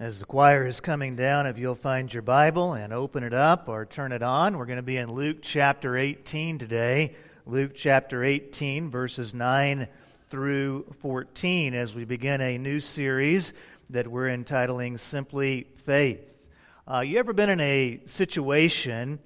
As the choir is coming down, if you'll find your Bible and open it up or turn it on, we're going to be in Luke chapter 18 today. Luke chapter 18, verses 9 through 14, as we begin a new series that we're entitling Simply Faith. Uh, you ever been in a situation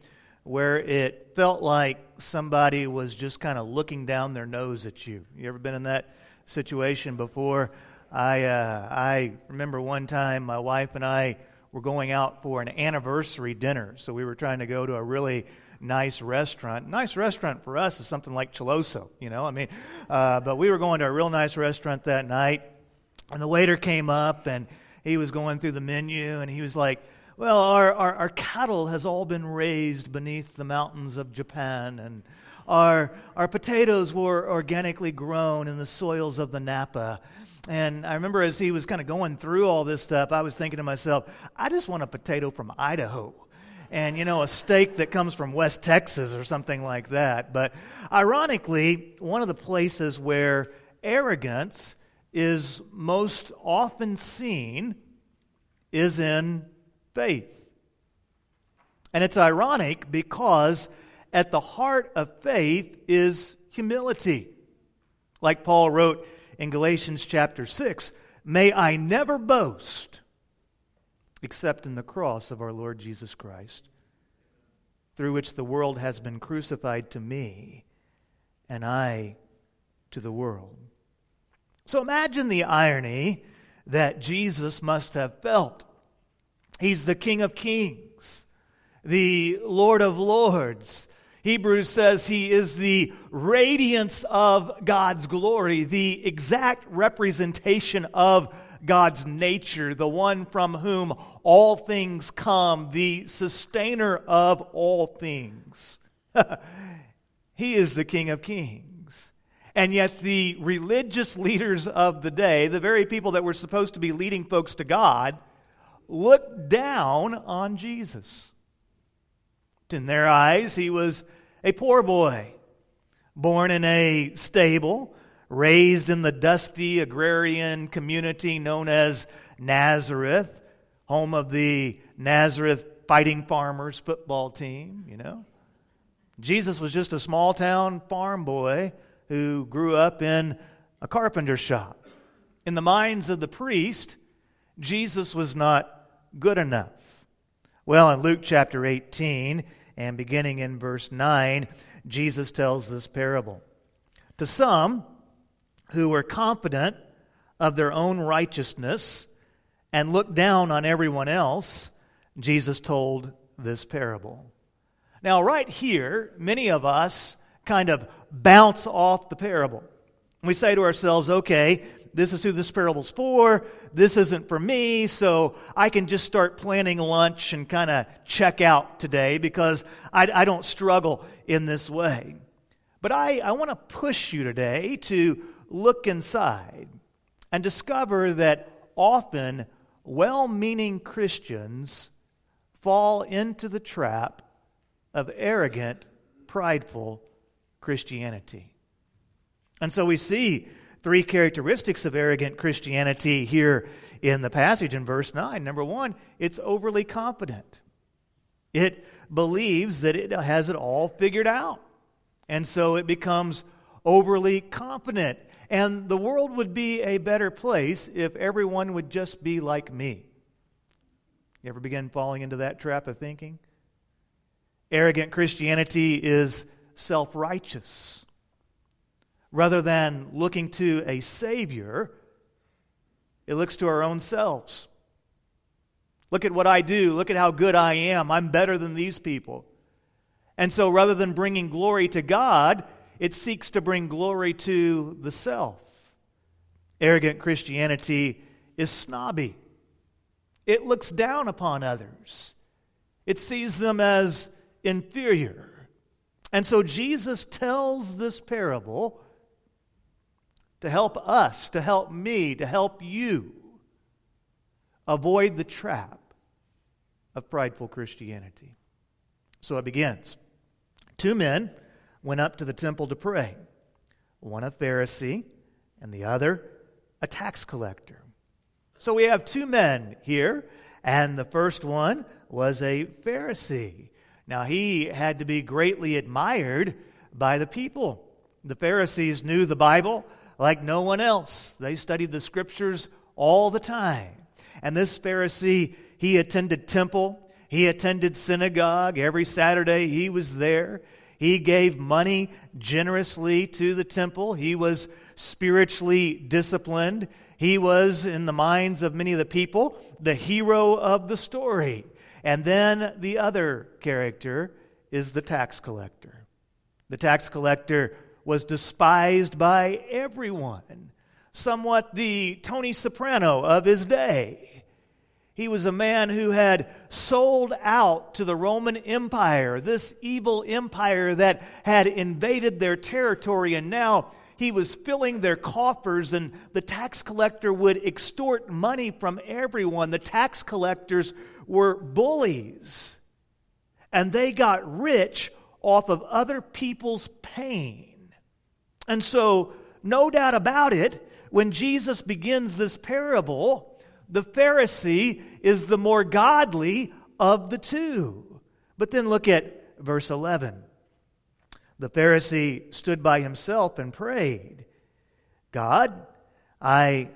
where it felt like somebody was just kind of looking down their nose at you? You ever been in that situation before? I, uh, I remember one time my wife and I were going out for an anniversary dinner. So we were trying to go to a really nice restaurant. Nice restaurant for us is something like Chiloso, you know. I mean, uh, but we were going to a real nice restaurant that night, and the waiter came up and he was going through the menu and he was like, "Well, our our, our cattle has all been raised beneath the mountains of Japan and." Our, our potatoes were organically grown in the soils of the Napa. And I remember as he was kind of going through all this stuff, I was thinking to myself, I just want a potato from Idaho. And, you know, a steak that comes from West Texas or something like that. But ironically, one of the places where arrogance is most often seen is in faith. And it's ironic because at the heart of faith is humility. Like Paul wrote in Galatians chapter 6 May I never boast except in the cross of our Lord Jesus Christ, through which the world has been crucified to me and I to the world. So imagine the irony that Jesus must have felt. He's the King of Kings, the Lord of Lords, Hebrews says he is the radiance of God's glory, the exact representation of God's nature, the one from whom all things come, the sustainer of all things. he is the King of Kings. And yet, the religious leaders of the day, the very people that were supposed to be leading folks to God, looked down on Jesus. In their eyes, he was a poor boy, born in a stable, raised in the dusty agrarian community known as Nazareth, home of the Nazareth Fighting Farmers football team, you know. Jesus was just a small town farm boy who grew up in a carpenter shop. In the minds of the priest, Jesus was not good enough. Well, in Luke chapter 18, and beginning in verse 9, Jesus tells this parable. To some who were confident of their own righteousness and looked down on everyone else, Jesus told this parable. Now, right here, many of us kind of bounce off the parable. We say to ourselves, okay, this is who this parable's for. This isn't for me, so I can just start planning lunch and kind of check out today because I, I, don't struggle in this way. But I, I want to push you today to look inside and discover that often well meaning Christians fall into the trap of arrogant, prideful Christianity. And so we see three characteristics of arrogant Christianity here in the passage in verse 9. Number one, it's overly confident. It believes that it has it all figured out. And so it becomes overly confident. And the world would be a better place if everyone would just be like me. You ever begin falling into that trap of thinking? Arrogant Christianity is self righteous rather than looking to a Savior, it looks to our own selves. Look at what I do. Look at how good I am. I'm better than these people. And so rather than bringing glory to God, it seeks to bring glory to the self. Arrogant Christianity is snobby, it looks down upon others, it sees them as inferior. And so Jesus tells this parable to help us, to help me, to help you avoid the trap of prideful Christianity. So it begins. Two men went up to the temple to pray, one a Pharisee and the other a tax collector. So we have two men here, and the first one was a Pharisee. Now, he had to be greatly admired by the people. The Pharisees knew the Bible like no one else, they studied the scriptures all the time. And this Pharisee, he attended temple, he attended synagogue. Every Saturday he was there. He gave money generously to the temple. He was spiritually disciplined. He was, in the minds of many of the people, the hero of the story. And then the other character is the tax collector. The tax collector was despised by everyone, somewhat the Tony Soprano of his day. He was a man who had sold out to the Roman Empire, this evil empire that had invaded their territory, and now he was filling their coffers, and the tax collector would extort money from everyone. The tax collectors were bullies, and they got rich off of other people's pain. And so, no doubt about it, when Jesus begins this parable, the Pharisee is the more godly of the two. But then look at verse 11. The Pharisee stood by himself and prayed, God, I,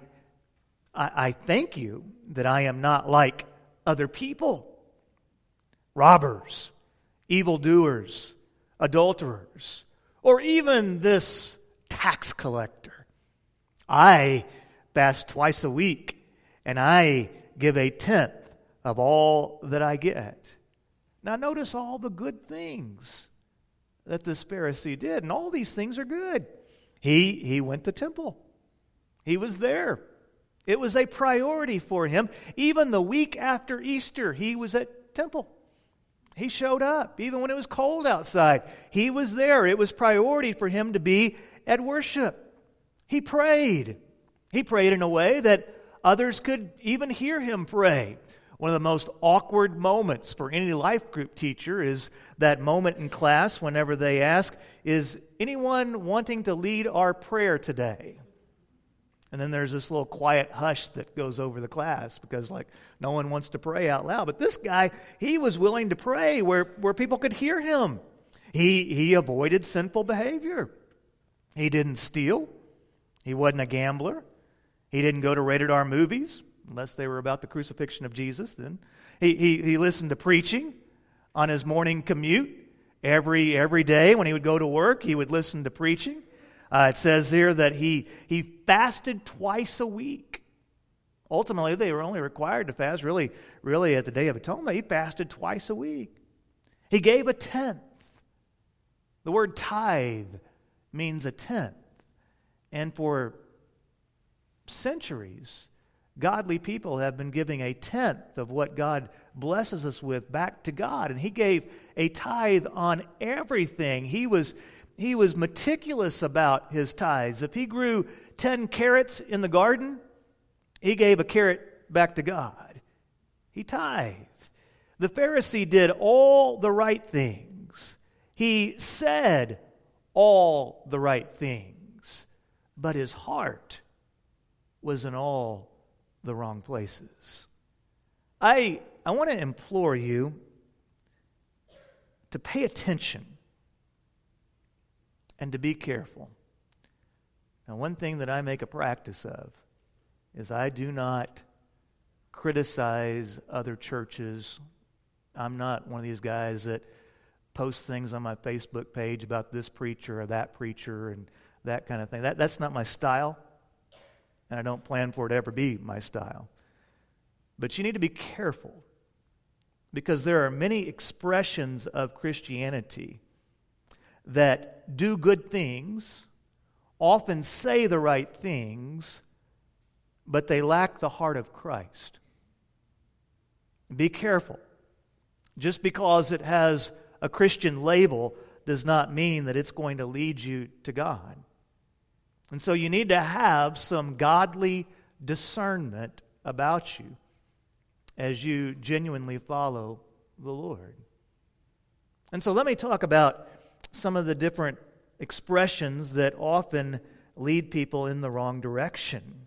I, I thank you that I am not like other people robbers, evildoers, adulterers, or even this tax collector. I fast twice a week and I give a tenth of all that I get. Now, notice all the good things that this Pharisee did, and all these things are good. He, he went to temple, he was there. It was a priority for him. Even the week after Easter, he was at temple. He showed up, even when it was cold outside. He was there. It was priority for him to be at worship. He prayed. He prayed in a way that Others could even hear him pray. One of the most awkward moments for any life group teacher is that moment in class whenever they ask, Is anyone wanting to lead our prayer today? And then there's this little quiet hush that goes over the class because, like, no one wants to pray out loud. But this guy, he was willing to pray where, where people could hear him. He, he avoided sinful behavior. He didn't steal. He wasn't a gambler. He didn't go to rated R movies, unless they were about the crucifixion of Jesus. Then he, he, he listened to preaching on his morning commute every, every day when he would go to work. He would listen to preaching. Uh, it says here that he, he fasted twice a week. Ultimately, they were only required to fast really, really at the Day of Atonement. He fasted twice a week. He gave a tenth. The word tithe means a tenth. And for centuries, godly people have been giving a tenth of what God blesses us with back to God. And He gave a tithe on everything. He was, he was meticulous about His tithes. If He grew 10 carrots in the garden, He gave a carrot back to God. He tithed. The Pharisee did all the right things. He said all the right things, but his heart was in all the wrong places. I, I want to implore you to pay attention and to be careful. Now, one thing that I make a practice of is I do not criticize other churches. I'm not one of these guys that posts things on my Facebook page about this preacher or that preacher and that kind of thing. That, that's not my style and I don't plan for it to ever be my style. But you need to be careful because there are many expressions of Christianity that do good things, often say the right things, but they lack the heart of Christ. Be careful. Just because it has a Christian label does not mean that it's going to lead you to God. And so you need to have some godly discernment about you as you genuinely follow the Lord. And so let me talk about some of the different expressions that often lead people in the wrong direction.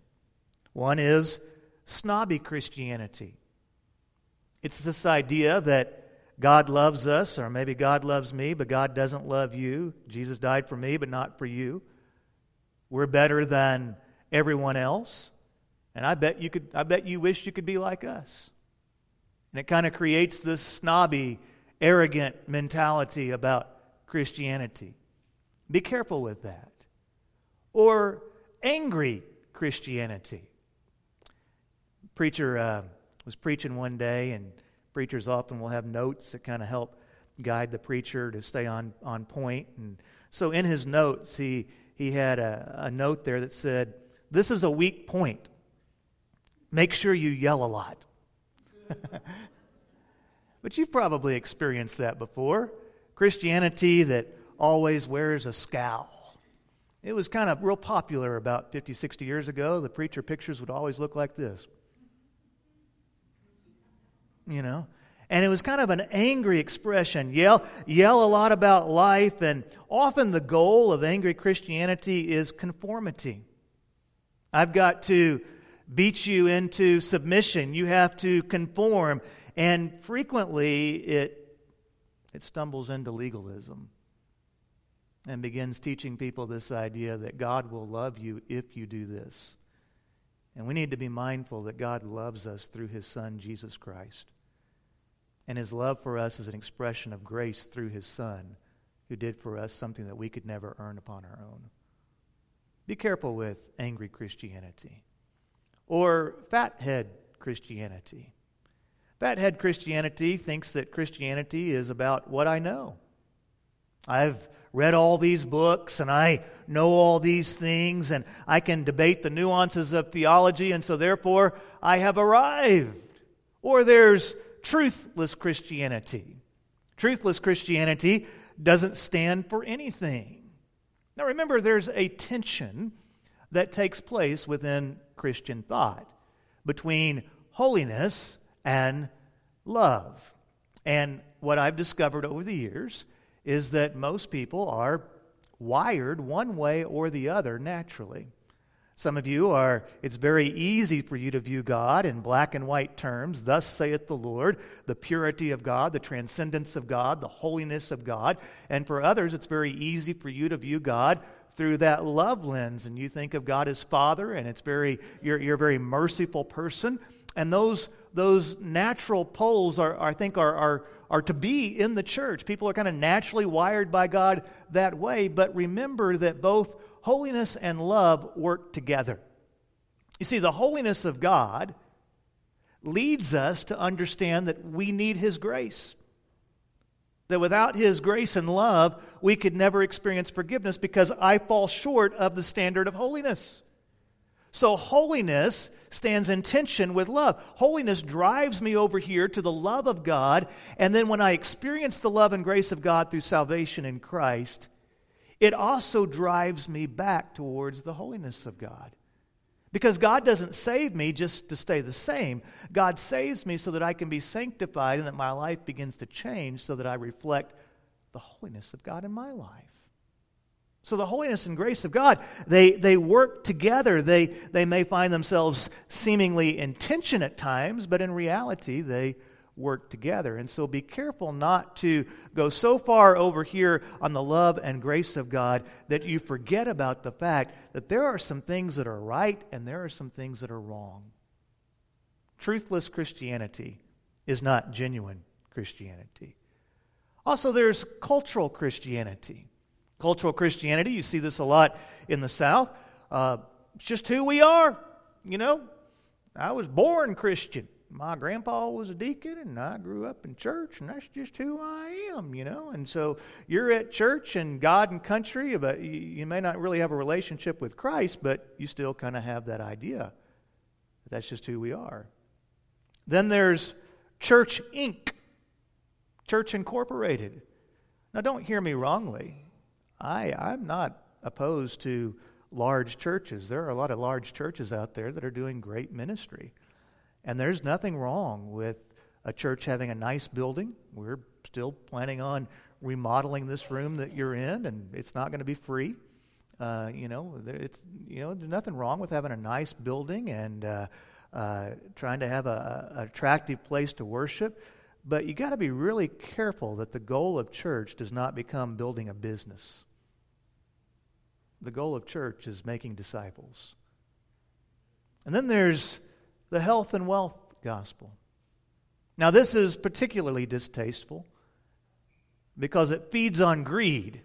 One is snobby Christianity. It's this idea that God loves us, or maybe God loves me, but God doesn't love you. Jesus died for me, but not for you. We're better than everyone else. And I bet you could I bet you wish you could be like us. And it kind of creates this snobby, arrogant mentality about Christianity. Be careful with that. Or angry Christianity. Preacher uh, was preaching one day, and preachers often will have notes that kind of help guide the preacher to stay on, on point. And so in his notes, he, he had a, a note there that said, This is a weak point. Make sure you yell a lot. but you've probably experienced that before. Christianity that always wears a scowl. It was kind of real popular about 50, 60 years ago. The preacher pictures would always look like this. You know? And it was kind of an angry expression. Yell, yell a lot about life, and often the goal of angry Christianity is conformity. I've got to beat you into submission. You have to conform. And frequently it, it stumbles into legalism and begins teaching people this idea that God will love you if you do this. And we need to be mindful that God loves us through his Son, Jesus Christ. And his love for us is an expression of grace through his Son, who did for us something that we could never earn upon our own. Be careful with angry Christianity or fathead Christianity. Fathead Christianity thinks that Christianity is about what I know. I've read all these books and I know all these things and I can debate the nuances of theology and so therefore I have arrived. Or there's truthless Christianity. Truthless Christianity doesn't stand for anything. Now remember, there's a tension that takes place within Christian thought between holiness and love. And what I've discovered over the years is that most people are wired one way or the other naturally. Some of you are, it's very easy for you to view God in black and white terms. Thus saith the Lord, the purity of God, the transcendence of God, the holiness of God. And for others, it's very easy for you to view God through that love lens. And you think of God as Father, and it's very, you're, you're a very merciful person. And those, those natural poles are, I think, are, are, are to be in the church. People are kind of naturally wired by God that way. But remember that both holiness and love work together. You see, the holiness of God leads us to understand that we need His grace. That without His grace and love, we could never experience forgiveness because I fall short of the standard of holiness. So, holiness stands in tension with love. Holiness drives me over here to the love of God, and then when I experience the love and grace of God through salvation in Christ, it also drives me back towards the holiness of God. Because God doesn't save me just to stay the same. God saves me so that I can be sanctified and that my life begins to change so that I reflect the holiness of God in my life. So the holiness and grace of God, they, they work together. They, they may find themselves seemingly in tension at times, but in reality, they work together. And so be careful not to go so far over here on the love and grace of God that you forget about the fact that there are some things that are right and there are some things that are wrong. Truthless Christianity is not genuine Christianity. Also, there's cultural Christianity. Cultural Christianity, you see this a lot in the South. Uh, it's just who we are. You know, I was born Christian. My grandpa was a deacon, and I grew up in church, and that's just who I am, you know. And so you're at church and God and country, but you may not really have a relationship with Christ, but you still kind of have that idea. That's just who we are. Then there's Church Inc., Church Incorporated. Now, don't hear me wrongly. I, I'm not opposed to large churches. There are a lot of large churches out there that are doing great ministry. And there's nothing wrong with a church having a nice building. We're still planning on remodeling this room that you're in, and it's not going to be free. Uh, you know, it's you know, there's nothing wrong with having a nice building and uh, uh, trying to have a, a attractive place to worship. But you got to be really careful that the goal of church does not become building a business. The goal of church is making disciples. And then there's the health and wealth gospel. Now, this is particularly distasteful because it feeds on greed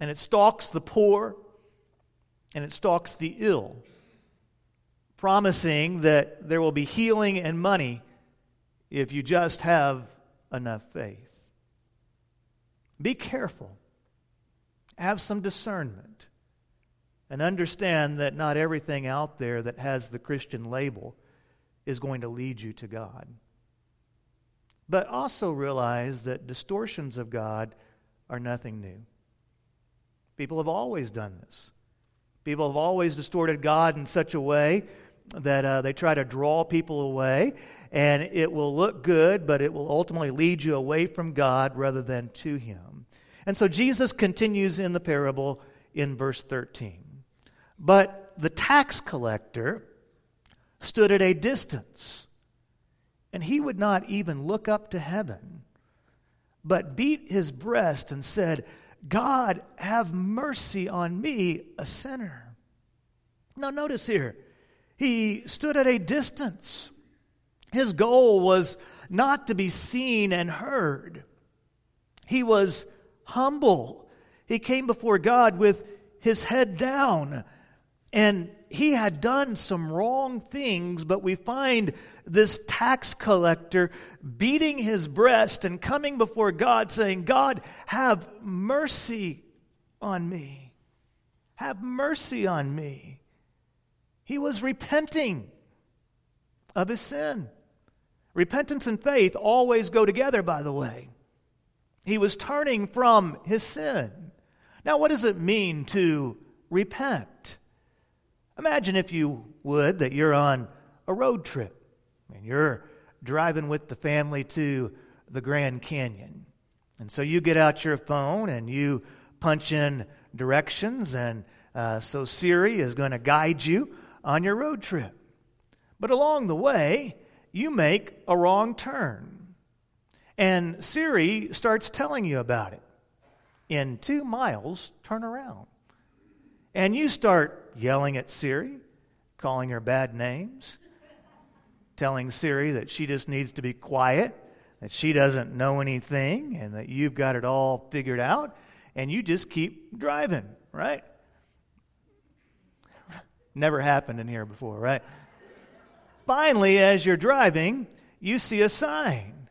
and it stalks the poor and it stalks the ill, promising that there will be healing and money if you just have enough faith. Be careful, have some discernment, and understand that not everything out there that has the Christian label is going to lead you to God. But also realize that distortions of God are nothing new. People have always done this. People have always distorted God in such a way that uh, they try to draw people away, and it will look good, but it will ultimately lead you away from God rather than to Him. And so Jesus continues in the parable in verse 13. But the tax collector stood at a distance, and he would not even look up to heaven, but beat his breast and said, God, have mercy on me, a sinner. Now, notice here, he stood at a distance. His goal was not to be seen and heard. He was humble. He came before God with his head down. And he had done some wrong things, but we find this tax collector beating his breast and coming before God saying, God, have mercy on me. Have mercy on me. He was repenting of his sin. Repentance and faith always go together, by the way. He was turning from his sin. Now, what does it mean to repent? Imagine, if you would, that you're on a road trip and you're driving with the family to the Grand Canyon. And so you get out your phone and you punch in directions, and uh, so Siri is going to guide you on your road trip. But along the way, you make a wrong turn. And Siri starts telling you about it. In two miles, turn around. And you start yelling at Siri, calling her bad names, telling Siri that she just needs to be quiet, that she doesn't know anything, and that you've got it all figured out, and you just keep driving, right? Never happened in here before, right? Finally, as you're driving, you see a sign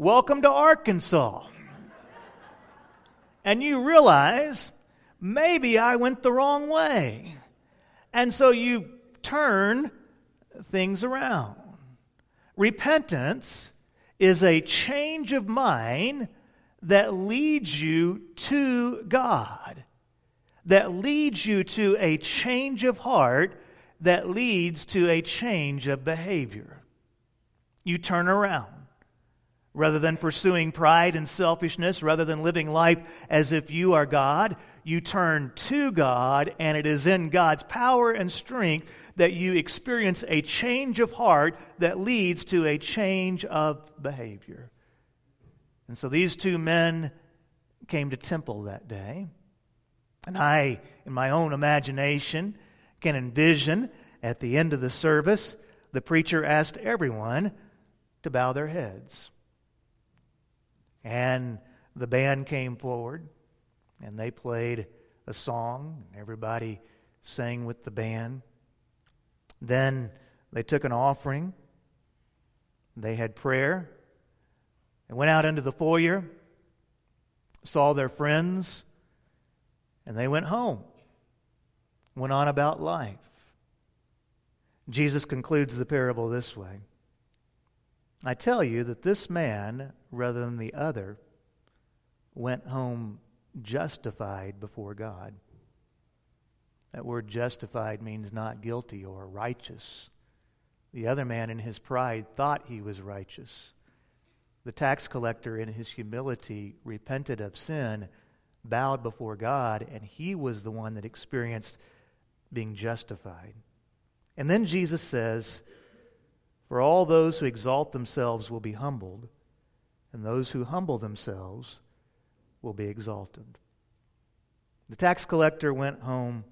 Welcome to Arkansas. and you realize maybe I went the wrong way. And so you turn things around. Repentance is a change of mind that leads you to God, that leads you to a change of heart, that leads to a change of behavior. You turn around. Rather than pursuing pride and selfishness, rather than living life as if you are God, you turn to God, and it is in God's power and strength that you experience a change of heart that leads to a change of behavior. And so these two men came to temple that day. And I, in my own imagination, can envision at the end of the service, the preacher asked everyone to bow their heads. And the band came forward and they played a song. Everybody sang with the band. Then they took an offering. They had prayer. They went out into the foyer, saw their friends, and they went home. Went on about life. Jesus concludes the parable this way I tell you that this man, rather than the other, went home justified before God. That word justified means not guilty or righteous. The other man, in his pride, thought he was righteous. The tax collector, in his humility, repented of sin, bowed before God, and he was the one that experienced being justified. And then Jesus says, For all those who exalt themselves will be humbled, and those who humble themselves will be exalted. The tax collector went home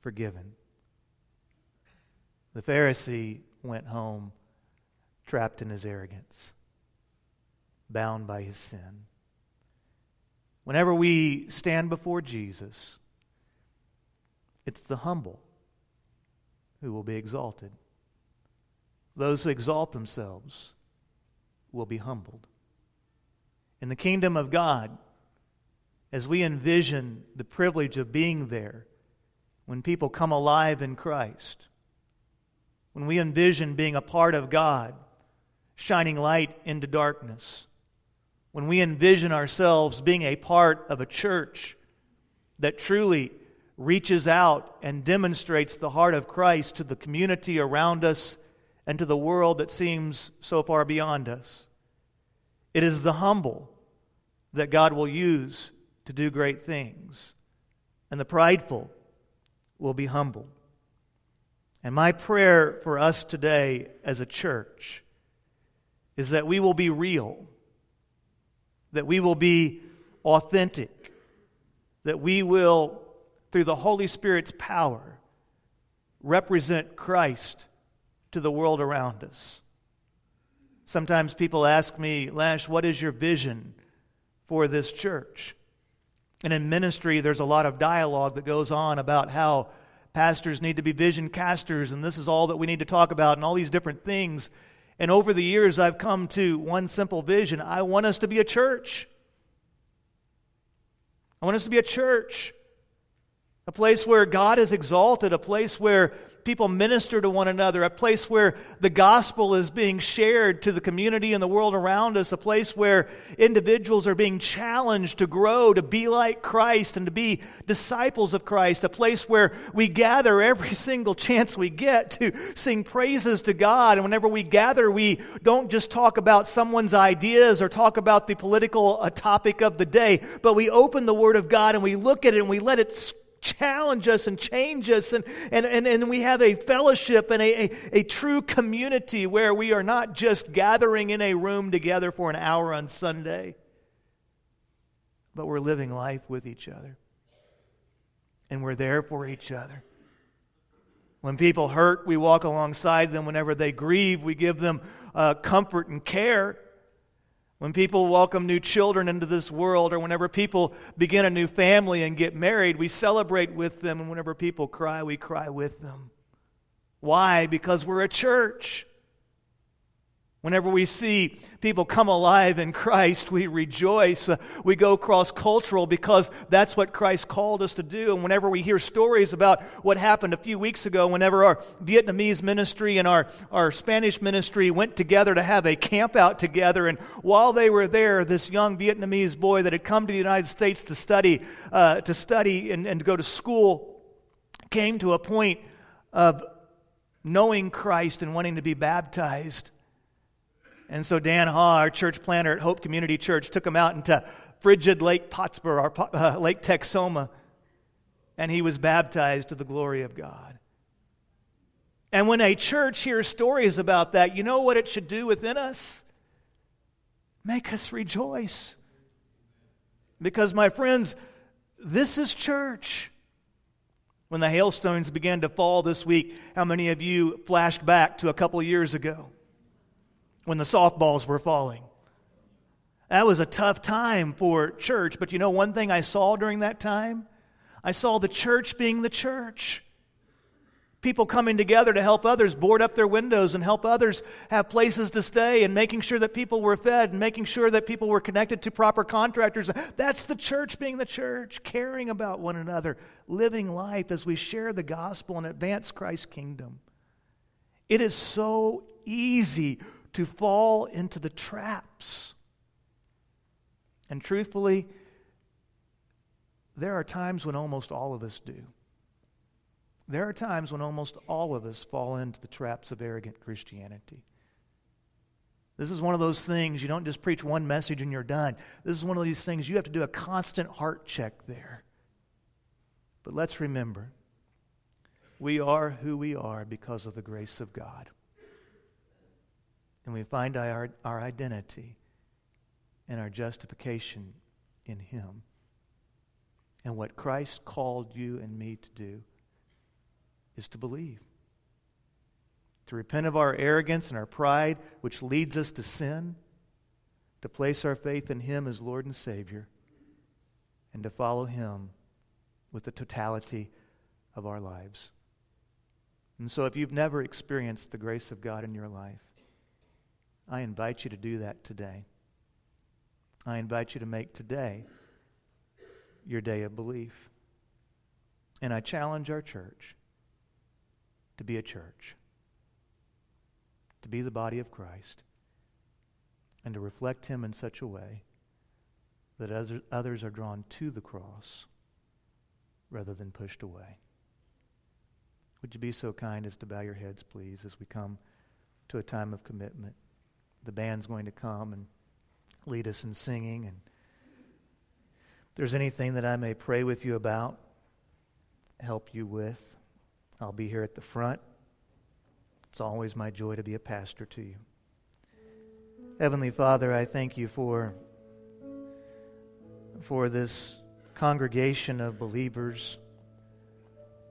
forgiven. The Pharisee went home trapped in his arrogance, bound by his sin. Whenever we stand before Jesus, it's the humble who will be exalted. Those who exalt themselves will be humbled. In the kingdom of God, as we envision the privilege of being there when people come alive in Christ, when we envision being a part of God, shining light into darkness, when we envision ourselves being a part of a church that truly reaches out and demonstrates the heart of Christ to the community around us and to the world that seems so far beyond us. It is the humble that God will use to do great things, and the prideful will be humbled. And my prayer for us today as a church is that we will be real, that we will be authentic, that we will, through the Holy Spirit's power, represent Christ to the world around us. Sometimes people ask me, Lash, what is your vision for this church? And in ministry, there's a lot of dialogue that goes on about how pastors need to be vision casters, and this is all that we need to talk about, and all these different things. And over the years, I've come to one simple vision I want us to be a church. I want us to be a church, a place where God is exalted, a place where people minister to one another, a place where the gospel is being shared to the community and the world around us, a place where individuals are being challenged to grow, to be like Christ, and to be disciples of Christ, a place where we gather every single chance we get to sing praises to God. And whenever we gather, we don't just talk about someone's ideas or talk about the political uh, topic of the day, but we open the Word of God and we look at it and we let it challenge us and change us. And, and, and, and we have a fellowship and a, a, a true community where we are not just gathering in a room together for an hour on Sunday, but we're living life with each other. And we're there for each other. When people hurt, we walk alongside them. Whenever they grieve, we give them uh, comfort and care. When people welcome new children into this world, or whenever people begin a new family and get married, we celebrate with them. And whenever people cry, we cry with them. Why? Because we're a church. Whenever we see people come alive in Christ, we rejoice. Uh, we go cross cultural because that's what Christ called us to do. And whenever we hear stories about what happened a few weeks ago, whenever our Vietnamese ministry and our, our Spanish ministry went together to have a camp out together, and while they were there, this young Vietnamese boy that had come to the United States to study, uh, to study and, and to go to school came to a point of knowing Christ and wanting to be baptized. And so Dan Ha, our church planter at Hope Community Church, took him out into frigid Lake Pottsboro, or uh, Lake Texoma, and he was baptized to the glory of God. And when a church hears stories about that, you know what it should do within us? Make us rejoice. Because, my friends, this is church. When the hailstones began to fall this week, how many of you flashed back to a couple years ago? When the softballs were falling. That was a tough time for church, but you know one thing I saw during that time? I saw the church being the church. People coming together to help others board up their windows and help others have places to stay and making sure that people were fed and making sure that people were connected to proper contractors. That's the church being the church, caring about one another, living life as we share the gospel and advance Christ's kingdom. It is so easy to fall into the traps. And truthfully, there are times when almost all of us do. There are times when almost all of us fall into the traps of arrogant Christianity. This is one of those things, you don't just preach one message and you're done. This is one of these things you have to do a constant heart check there. But let's remember We are who we are because of the grace of God. And we find our, our identity and our justification in Him. And what Christ called you and me to do is to believe, to repent of our arrogance and our pride, which leads us to sin, to place our faith in Him as Lord and Savior, and to follow Him with the totality of our lives. And so, if you've never experienced the grace of God in your life, I invite you to do that today. I invite you to make today your day of belief. And I challenge our church to be a church, to be the body of Christ, and to reflect Him in such a way that others are drawn to the cross rather than pushed away. Would you be so kind as to bow your heads, please, as we come to a time of commitment? The band's going to come and lead us in singing. And if there's anything that I may pray with you about, help you with, I'll be here at the front. It's always my joy to be a pastor to you. Heavenly Father, I thank you for, for this congregation of believers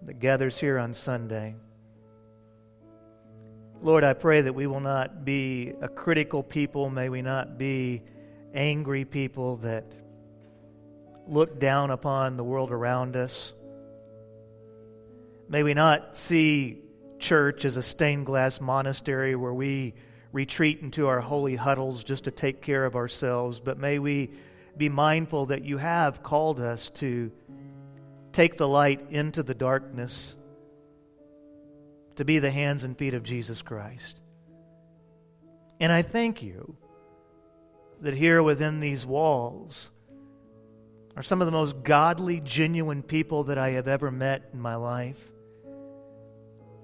that gathers here on Sunday. Lord, I pray that we will not be a critical people. May we not be angry people that look down upon the world around us. May we not see church as a stained glass monastery where we retreat into our holy huddles just to take care of ourselves, but may we be mindful that you have called us to take the light into the darkness, to be the hands and feet of Jesus Christ. And I thank you that here within these walls are some of the most godly, genuine people that I have ever met in my life.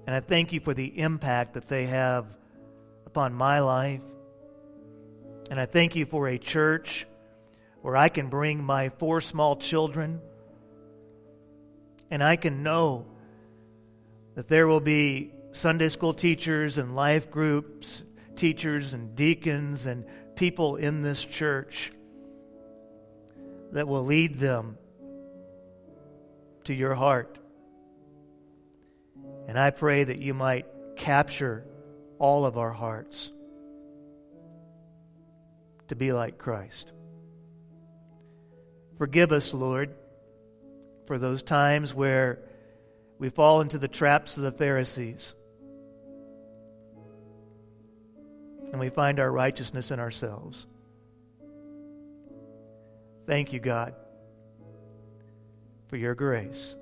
And I thank you for the impact that they have upon my life. And I thank you for a church where I can bring my four small children and I can know that there will be Sunday school teachers and life groups, teachers and deacons and people in this church that will lead them to your heart. And I pray that you might capture all of our hearts to be like Christ. Forgive us, Lord, for those times where we fall into the traps of the Pharisees and we find our righteousness in ourselves. Thank you, God, for your grace.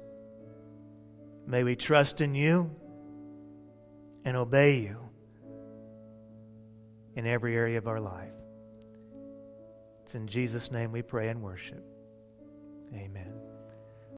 May we trust in you and obey you in every area of our life. It's in Jesus' name we pray and worship. Amen.